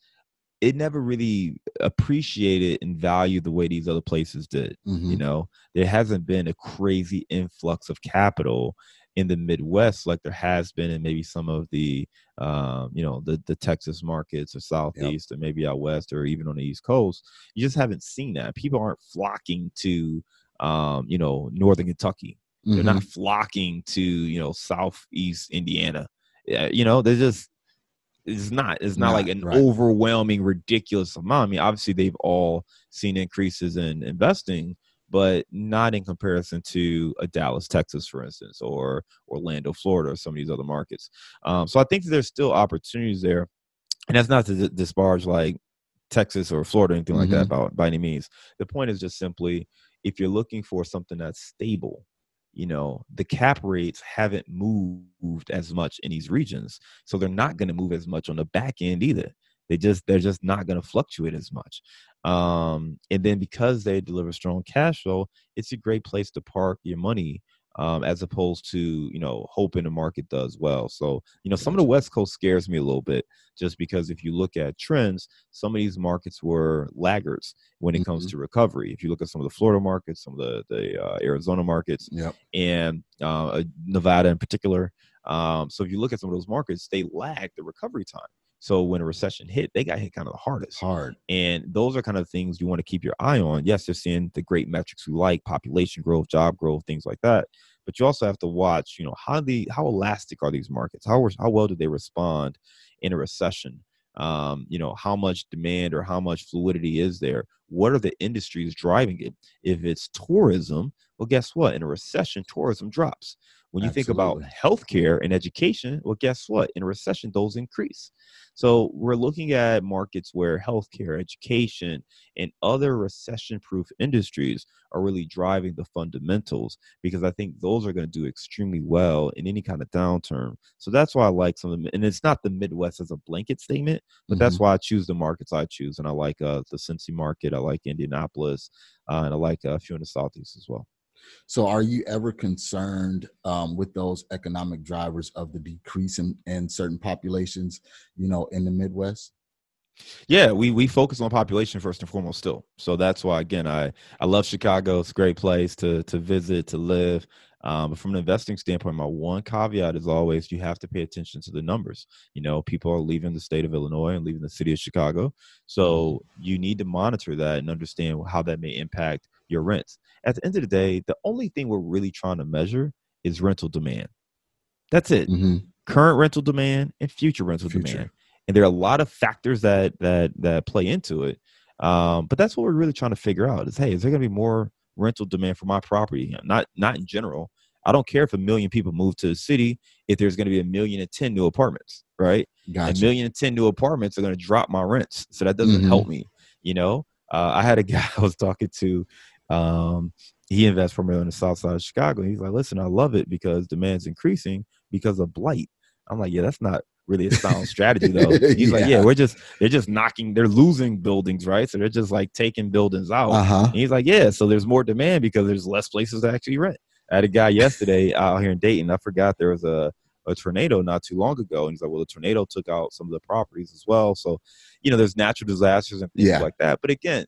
it never really appreciated and valued the way these other places did. Mm-hmm. You know, there hasn't been a crazy influx of capital in the Midwest like there has been in maybe some of the, um, you know, the the Texas markets or Southeast yep. or maybe out west or even on the East Coast. You just haven't seen that. People aren't flocking to um, you know, northern Kentucky. Mm-hmm. They're not flocking to, you know, southeast Indiana. You know, they're just it's not it's not, not like an right. overwhelming ridiculous amount. I mean, obviously they've all seen increases in investing, but not in comparison to a Dallas, Texas, for instance, or Orlando, Florida, or some of these other markets. Um, so I think there's still opportunities there, and that's not to disparage like Texas or Florida, or anything mm-hmm. like that, mm-hmm. by, by any means. The point is just simply if you're looking for something that's stable, you know, the cap rates haven't moved as much in these regions. So they're not going to move as much on the back end either. They just they're just not going to fluctuate as much. Um, and then because they deliver strong cash flow, it's a great place to park your money um, as opposed to you know hoping the market does well. So you know some of the West Coast scares me a little bit just because if you look at trends, some of these markets were laggards when it mm-hmm. comes to recovery. If you look at some of the Florida markets, some of the the uh, Arizona markets, yep. and uh, Nevada in particular. Um, so if you look at some of those markets, they lag the recovery time. So when a recession hit, they got hit kind of the hardest. Hard. And those are kind of things you want to keep your eye on. Yes, they're seeing the great metrics we like, population growth, job growth, things like that. But you also have to watch, you know, how the how elastic are these markets? How how well do they respond in a recession? Um, you know, how much demand or how much fluidity is there? What are the industries driving it? If it's tourism, well, guess what? In a recession, tourism drops. When you Absolutely. think about healthcare and education, well, guess what? In a recession, those increase. So we're looking at markets where healthcare, education, and other recession proof industries are really driving the fundamentals because I think those are going to do extremely well in any kind of downturn. So that's why I like some of them. And it's not the Midwest as a blanket statement, but mm-hmm. that's why I choose the markets I choose. And I like uh, the Cincy market, I like Indianapolis, uh, and I like uh, a few in the Southeast as well. So, are you ever concerned um, with those economic drivers of the decrease in, in certain populations, you know, in the Midwest? Yeah, we we focus on population first and foremost still. So that's why again I I love Chicago. It's a great place to to visit, to live. Um, but from an investing standpoint, my one caveat is always you have to pay attention to the numbers. You know, people are leaving the state of Illinois and leaving the city of Chicago. So you need to monitor that and understand how that may impact your rents. At the end of the day, the only thing we're really trying to measure is rental demand. That's it. Mm-hmm. Current rental demand and future rental future. demand. And there are a lot of factors that that that play into it. Um, but that's what we're really trying to figure out is hey, is there gonna be more rental demand for my property? Not not in general. I don't care if a million people move to the city if there's going to be a million and ten new apartments, right? Gotcha. A million and ten new apartments are going to drop my rents, so that doesn't mm-hmm. help me. You know, uh, I had a guy I was talking to um, he invests primarily on the south side of Chicago. He's like, listen, I love it because demand's increasing because of blight. I'm like, yeah, that's not really a sound strategy though. He's yeah. like, yeah, we're just they're just knocking, they're losing buildings, right? So they're just like taking buildings out. Uh-huh. he's like, yeah, so there's more demand because there's less places to actually rent. I had a guy yesterday out here in Dayton. I forgot there was a a tornado not too long ago, and he's like, well, the tornado took out some of the properties as well. So, you know, there's natural disasters and things yeah. like that. But again,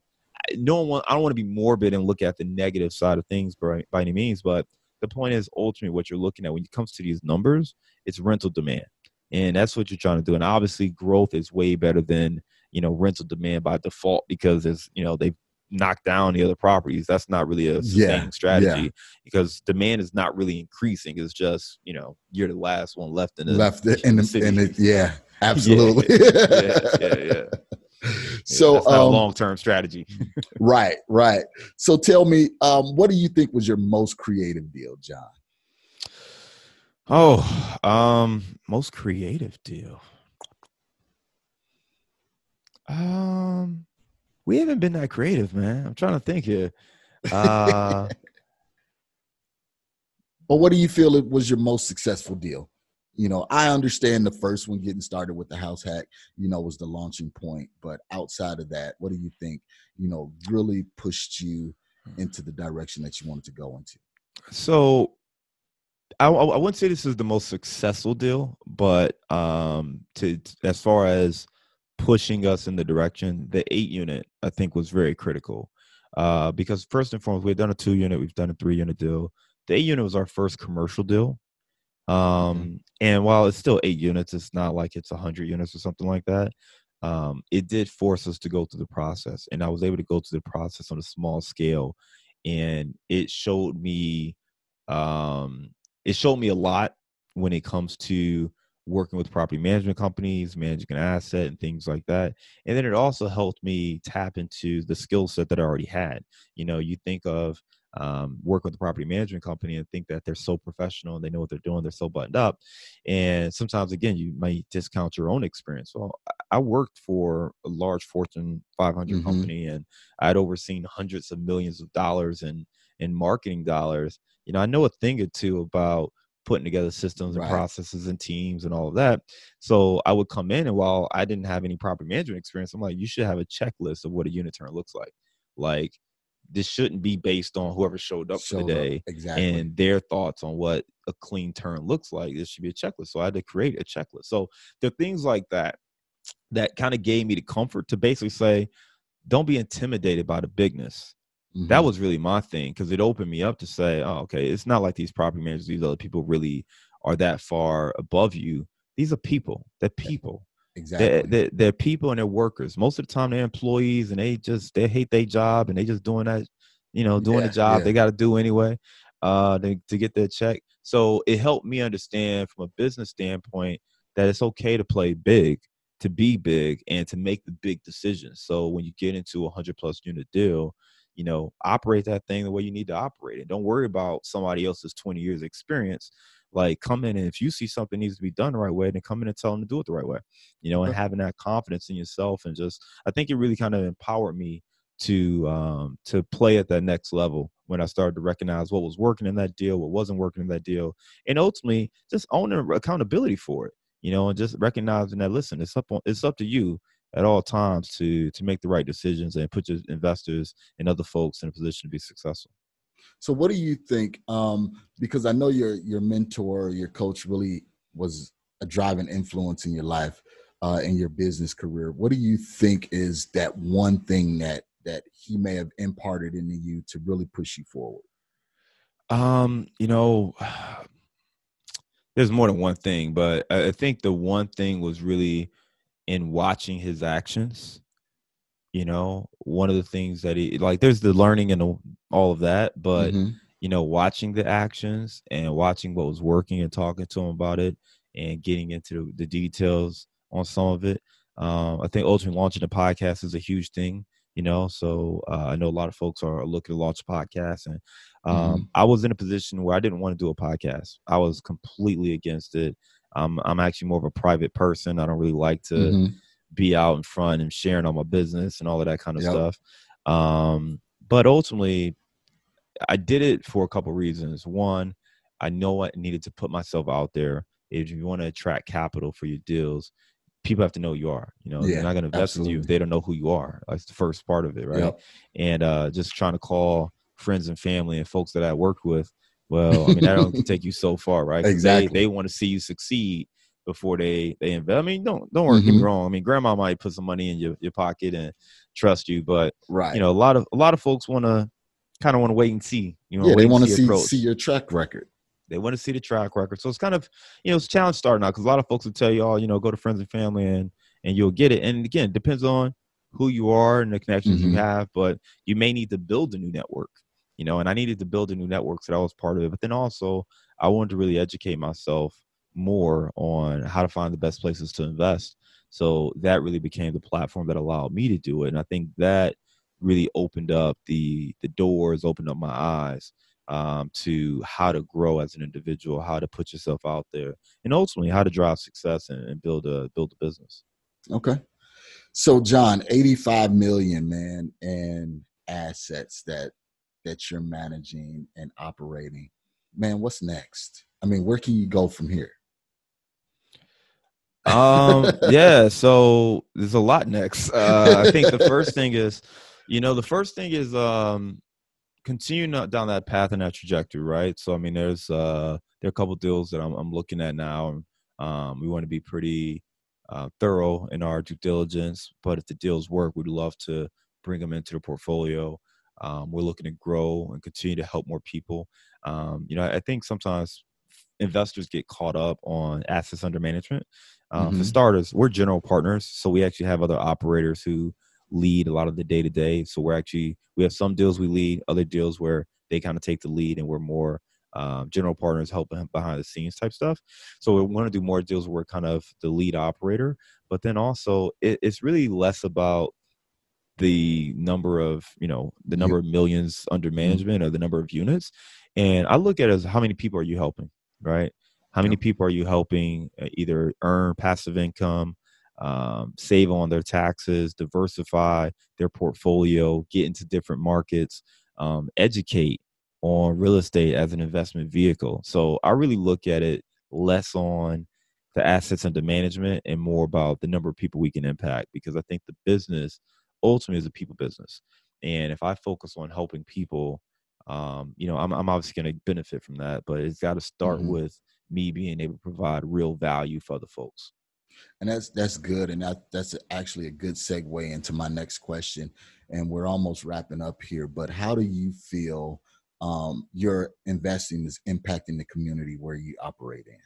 no one, I don't want to be morbid and look at the negative side of things by, by any means, but the point is ultimately what you're looking at when it comes to these numbers, it's rental demand. And that's what you're trying to do. And obviously growth is way better than, you know, rental demand by default because it's, you know, they've knocked down the other properties. That's not really a sustaining yeah, strategy yeah. because demand is not really increasing. It's just, you know, you're the last one left in the left in the, city. In the, yeah, absolutely. yeah, yeah, yeah. so that's um, long term strategy. right, right. So tell me, um, what do you think was your most creative deal, John? Oh, um, most creative deal. Um, we haven't been that creative, man. I'm trying to think here. Uh, but what do you feel it was your most successful deal? You know, I understand the first one getting started with the house hack, you know, was the launching point. But outside of that, what do you think, you know, really pushed you into the direction that you wanted to go into? So I, I wouldn't say this is the most successful deal, but um, to as far as pushing us in the direction, the eight unit I think was very critical uh, because first and foremost, we've done a two unit, we've done a three unit deal. The eight unit was our first commercial deal. Um, mm-hmm. And while it's still eight units, it's not like it's a hundred units or something like that. Um, it did force us to go through the process, and I was able to go through the process on a small scale, and it showed me, um, it showed me a lot when it comes to working with property management companies, managing an asset, and things like that. And then it also helped me tap into the skill set that I already had. You know, you think of um, work with the property management company and think that they're so professional and they know what they're doing, they're so buttoned up. And sometimes, again, you might discount your own experience. Well, I worked for a large Fortune 500 mm-hmm. company and I'd overseen hundreds of millions of dollars in, in marketing dollars. You know, I know a thing or two about putting together systems and right. processes and teams and all of that. So I would come in and while I didn't have any property management experience, I'm like, you should have a checklist of what a unit turn looks like. Like this shouldn't be based on whoever showed up showed for the day up. exactly. and their thoughts on what a clean turn looks like. This should be a checklist. So I had to create a checklist. So there are things like that that kind of gave me the comfort to basically say, don't be intimidated by the bigness. Mm-hmm. That was really my thing because it opened me up to say, oh, okay, it's not like these property managers, these other people really are that far above you. These are people. They're people. Exactly. They're, they're, people and they're workers. Most of the time, they're employees and they just they hate their job and they just doing that, you know, doing yeah, the job yeah. they got to do anyway, uh, to, to get their check. So it helped me understand from a business standpoint that it's okay to play big, to be big, and to make the big decisions. So when you get into a hundred plus unit deal, you know, operate that thing the way you need to operate it. Don't worry about somebody else's 20 years experience like come in and if you see something needs to be done the right way then come in and tell them to do it the right way you know and having that confidence in yourself and just i think it really kind of empowered me to um to play at that next level when i started to recognize what was working in that deal what wasn't working in that deal and ultimately just owning accountability for it you know and just recognizing that listen it's up on, it's up to you at all times to to make the right decisions and put your investors and other folks in a position to be successful so, what do you think? Um, because I know your your mentor, your coach, really was a driving influence in your life, uh, in your business career. What do you think is that one thing that that he may have imparted into you to really push you forward? Um, you know, there's more than one thing, but I think the one thing was really in watching his actions you know one of the things that he like there's the learning and all of that but mm-hmm. you know watching the actions and watching what was working and talking to him about it and getting into the details on some of it um, i think ultimately launching a podcast is a huge thing you know so uh, i know a lot of folks are looking to launch a podcast and um, mm-hmm. i was in a position where i didn't want to do a podcast i was completely against it um, i'm actually more of a private person i don't really like to mm-hmm be out in front and sharing all my business and all of that kind of yep. stuff. Um, but ultimately, I did it for a couple reasons. One, I know I needed to put myself out there if you want to attract capital for your deals, people have to know who you are. You know, Yeah, they're not going to invest in you if they don't know who you are. That's the first part of it, right? Yep. And uh, just trying to call friends and family and folks that I worked with. Well, I mean, that don't take you so far, right? Exactly. They, they want to see you succeed before they they invest. I mean, don't don't worry, get me wrong. I mean, grandma might put some money in your, your pocket and trust you, but Right. you know, a lot of a lot of folks want to kind of want to wait and see. You know, yeah, they want to see approach. see your track record. They want to see the track record. So it's kind of, you know, it's a challenge starting out because a lot of folks will tell you, all you know, go to friends and family and and you'll get it. And again, it depends on who you are and the connections Mhm. you have, but you may need to build a new network, you know, and I needed to build a new network, so that was part of it. But then also I wanted to really educate myself more on how to find the best places to invest. So that really became the platform that allowed me to do it. And I think that really opened up the the doors, opened up my eyes um, to how to grow as an individual, how to put yourself out there, and ultimately how to drive success and, and build a build a business. Okay. So John, 85 million, man, in assets that that you're managing and operating. Man, what's next? I mean, where can you go from here? Um, yeah, so there's a lot next. Uh, I think the first thing is, you know, the first thing is um, continue down that path and that trajectory, right? So I mean, there's uh, there are a couple deals that I'm, I'm looking at now. Um, we want to be pretty uh, thorough in our due diligence, but if the deals work, we'd love to bring them into the portfolio. Um, we're looking to grow and continue to help more people. Um, you know, I think sometimes investors get caught up on assets under management. Um, For Mhm. starters, we're general partners, so we actually have other operators who lead a lot of the day to day. So we're actually we have some deals we lead, other deals where they kind of take the lead, and we're more um, general partners helping behind the scenes type stuff. So we want to do more deals where we're kind of the lead operator, but then also it, it's really less about the number of you know the number of millions under management or the number of units and i look at it as how many people are you helping right how many Yep. people are you helping uh, either earn passive income um, save on their taxes diversify their portfolio get into different markets um, educate on real estate as an investment vehicle so i really look at it less on the assets under management and more about the number of people we can impact because i think the business ultimately is a people business and if i focus on helping people um, you know i'm, I'm obviously going to benefit from that but it's got to start Mhm. with me being able to provide real value for the folks And that's that's good, and that that's actually a good segue into my next question. And we're almost wrapping up here, but how do you feel um, your investing is impacting the community where you operate in?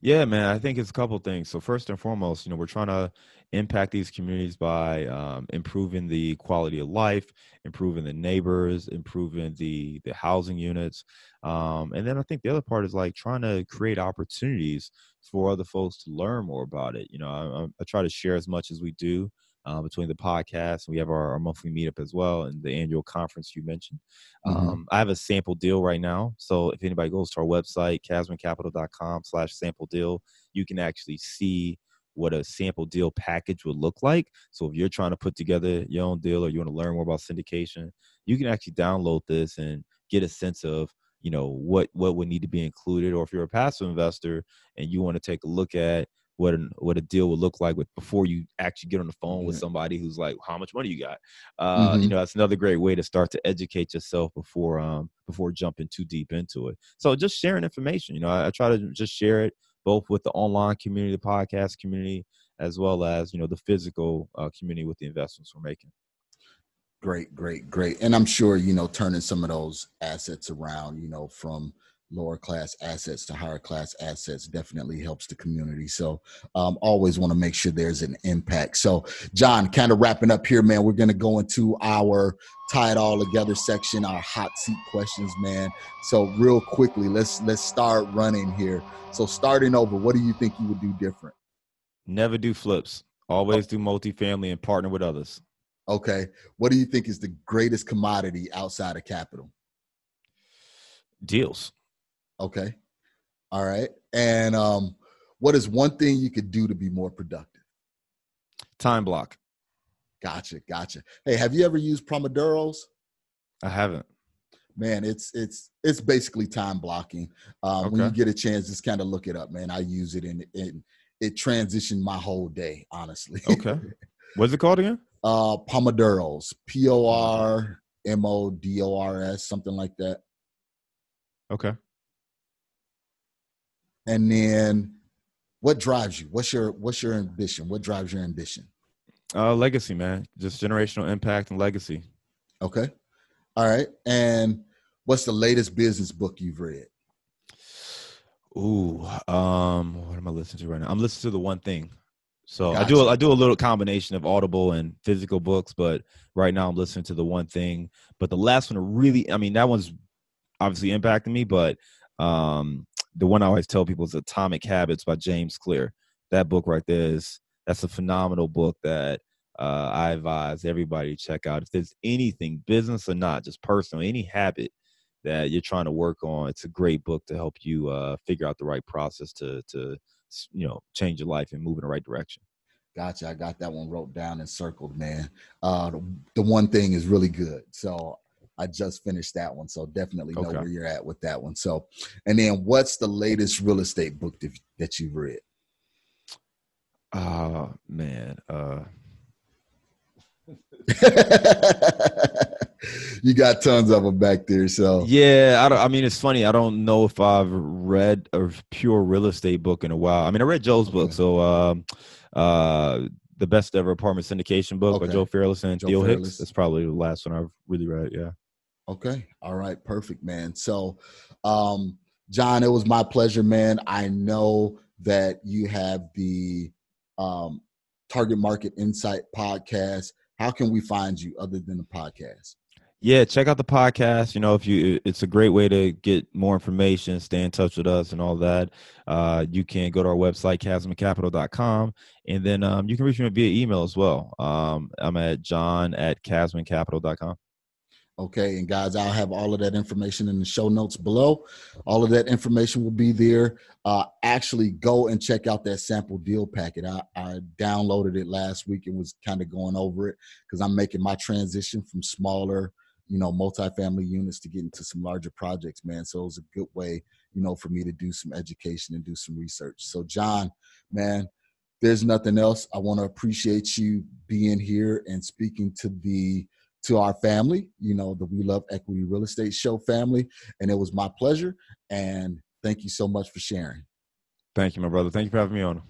Yeah, man. I think it's a couple things. So first and foremost, you know, we're trying to impact these communities by um, improving the quality of life, improving the neighbors, improving the the housing units, um, and then I think the other part is like trying to create opportunities for other folks to learn more about it. You know, I, I- try to share as much as we do. Uh, between the podcast, we have our, our monthly meetup as well, and the annual conference you mentioned. Mhm. Um, I have a sample deal right now. So if anybody goes to our website, casmoncapital.com slash sample deal, you can actually see what a sample deal package would look like. So if you're trying to put together your own deal or you want to learn more about syndication, you can actually download this and get a sense of you know what what would need to be included or if you're a passive investor and you want to take a look at what an, what a deal would look like with before you actually get on the phone with somebody who's like how much money you got uh, you Mhm. know that's another great way to start to educate yourself before um before jumping too deep into it so just sharing information you know i, I try to just share it both with the online community the podcast community as well as you know the physical uh, community with the investments we're making Great, great, great. And I'm sure, you know, turning some of those assets around, you know, from lower class assets to higher class assets definitely helps the community. So um, always want to make sure there's an impact. So John, kind of wrapping up here, man, we're going to go into our tie it all together section, our hot seat questions, man. So real quickly, let's let's start running here. So starting over, what do you think you would do different? never do flips always do multifamily and partner with others Okay. What do you think is the greatest commodity outside of capital? deals Okay. All right. And um, what is one thing you could do to be more productive? time block Gotcha. Gotcha. Hey, have you ever used Pomodoros? i haven't man, it's it's it's basically time blocking. Um, When you get a chance, just kind of look it up, man. I use it and and it transitioned my whole day, honestly. Okay. What's it called again? uh, Pomodoros, P O R M O D O R S, something like that. Okay. And then, what drives you? What's your what's your ambition? What drives your ambition? Uh, legacy, man. Just generational impact and legacy. Okay, all right. And what's the latest business book you've read? Ooh, um, what am I listening to right now? I'm listening to the one thing. So I do Gotcha. I do a little combination of audible and physical books, but right now I'm listening to the one thing. But the last one really, I mean, that one's obviously impacting me, but um, the one I always tell people is Atomic Habits by James Clear. That book right there is that's a phenomenal book that uh, I advise everybody to check out. If there's anything, business or not, just personal, any habit that you're trying to work on, it's a great book to help you uh, figure out the right process to to you know change your life and move in the right direction. Gotcha. I got that one wrote down and circled, man. Uh, the, the one thing is really good. So I just finished that one. So definitely know Okay. where you're at with that one. So, and then what's the latest real estate book that, that you've read? Oh man, uh, you got tons of them back there. So yeah, I don't. I mean, it's funny. I don't know if I've read a pure real estate book in a while. I mean, I read Joe's book, Okay. so um, uh, the best ever apartment syndication book by Joe Fairless and Joe Theo Fairless. Hicks. That's probably the last one I've really read. Yeah. Okay. All right. Perfect, man. So, um, John, it was my pleasure, man. I know that you have the um, Target Market Insight podcast. How can we find you other than the podcast? Yeah, check out the podcast. You know, if you, it's a great way to get more information, stay in touch with us, and all that. Uh, you can go to our website, casmoncapital.com, and then um, you can reach me via email as well. Um, I'm at john at casmoncapital.com. Okay. And guys, I'll have all of that information in the show notes below. All of that information will be there. Uh, actually, go and check out that sample deal packet. I, I downloaded it last week and was kind of going over it because I'm making my transition from smaller, you know, multifamily units to get into some larger projects, man. So it was a good way, you know, for me to do some education and do some research. So, John, man, there's nothing else. I want to appreciate you being here and speaking to the to our family, you know, the We Love Equity Real Estate Show family. And it was my pleasure. And thank you so much for sharing. Thank you, my brother. Thank you for having me on.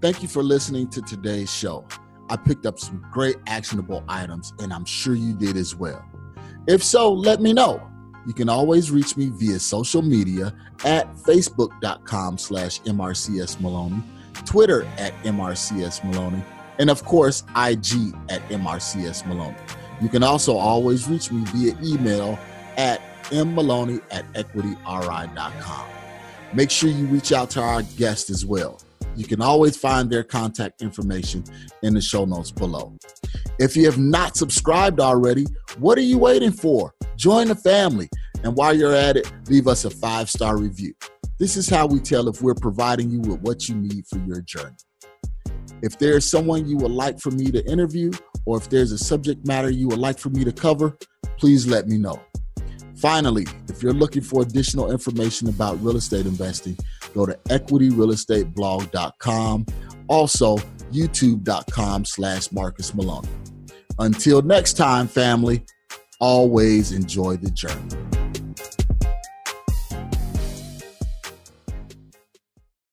Thank you for listening to today's show. I picked up some great actionable items, and I'm sure you did as well. If so, let me know. You can always reach me via social media at facebook.com slash MRCS Maloney, Twitter at MRCS Maloney, and of course, IG at MRCS Maloney. You can also always reach me via email at mmaloney at equityri.com. Make sure you reach out to our guest as well. You can always find their contact information in the show notes below. If you have not subscribed already, what are you waiting for? Join the family. And while you're at it, leave us a five star review. This is how we tell if we're providing you with what you need for your journey. If there's someone you would like for me to interview, or if there's a subject matter you would like for me to cover, please let me know. Finally, if you're looking for additional information about real estate investing, go to equityrealestateblog.com. Also, youtube.com slash Marcus Maloney. Until next time, family, always enjoy the journey.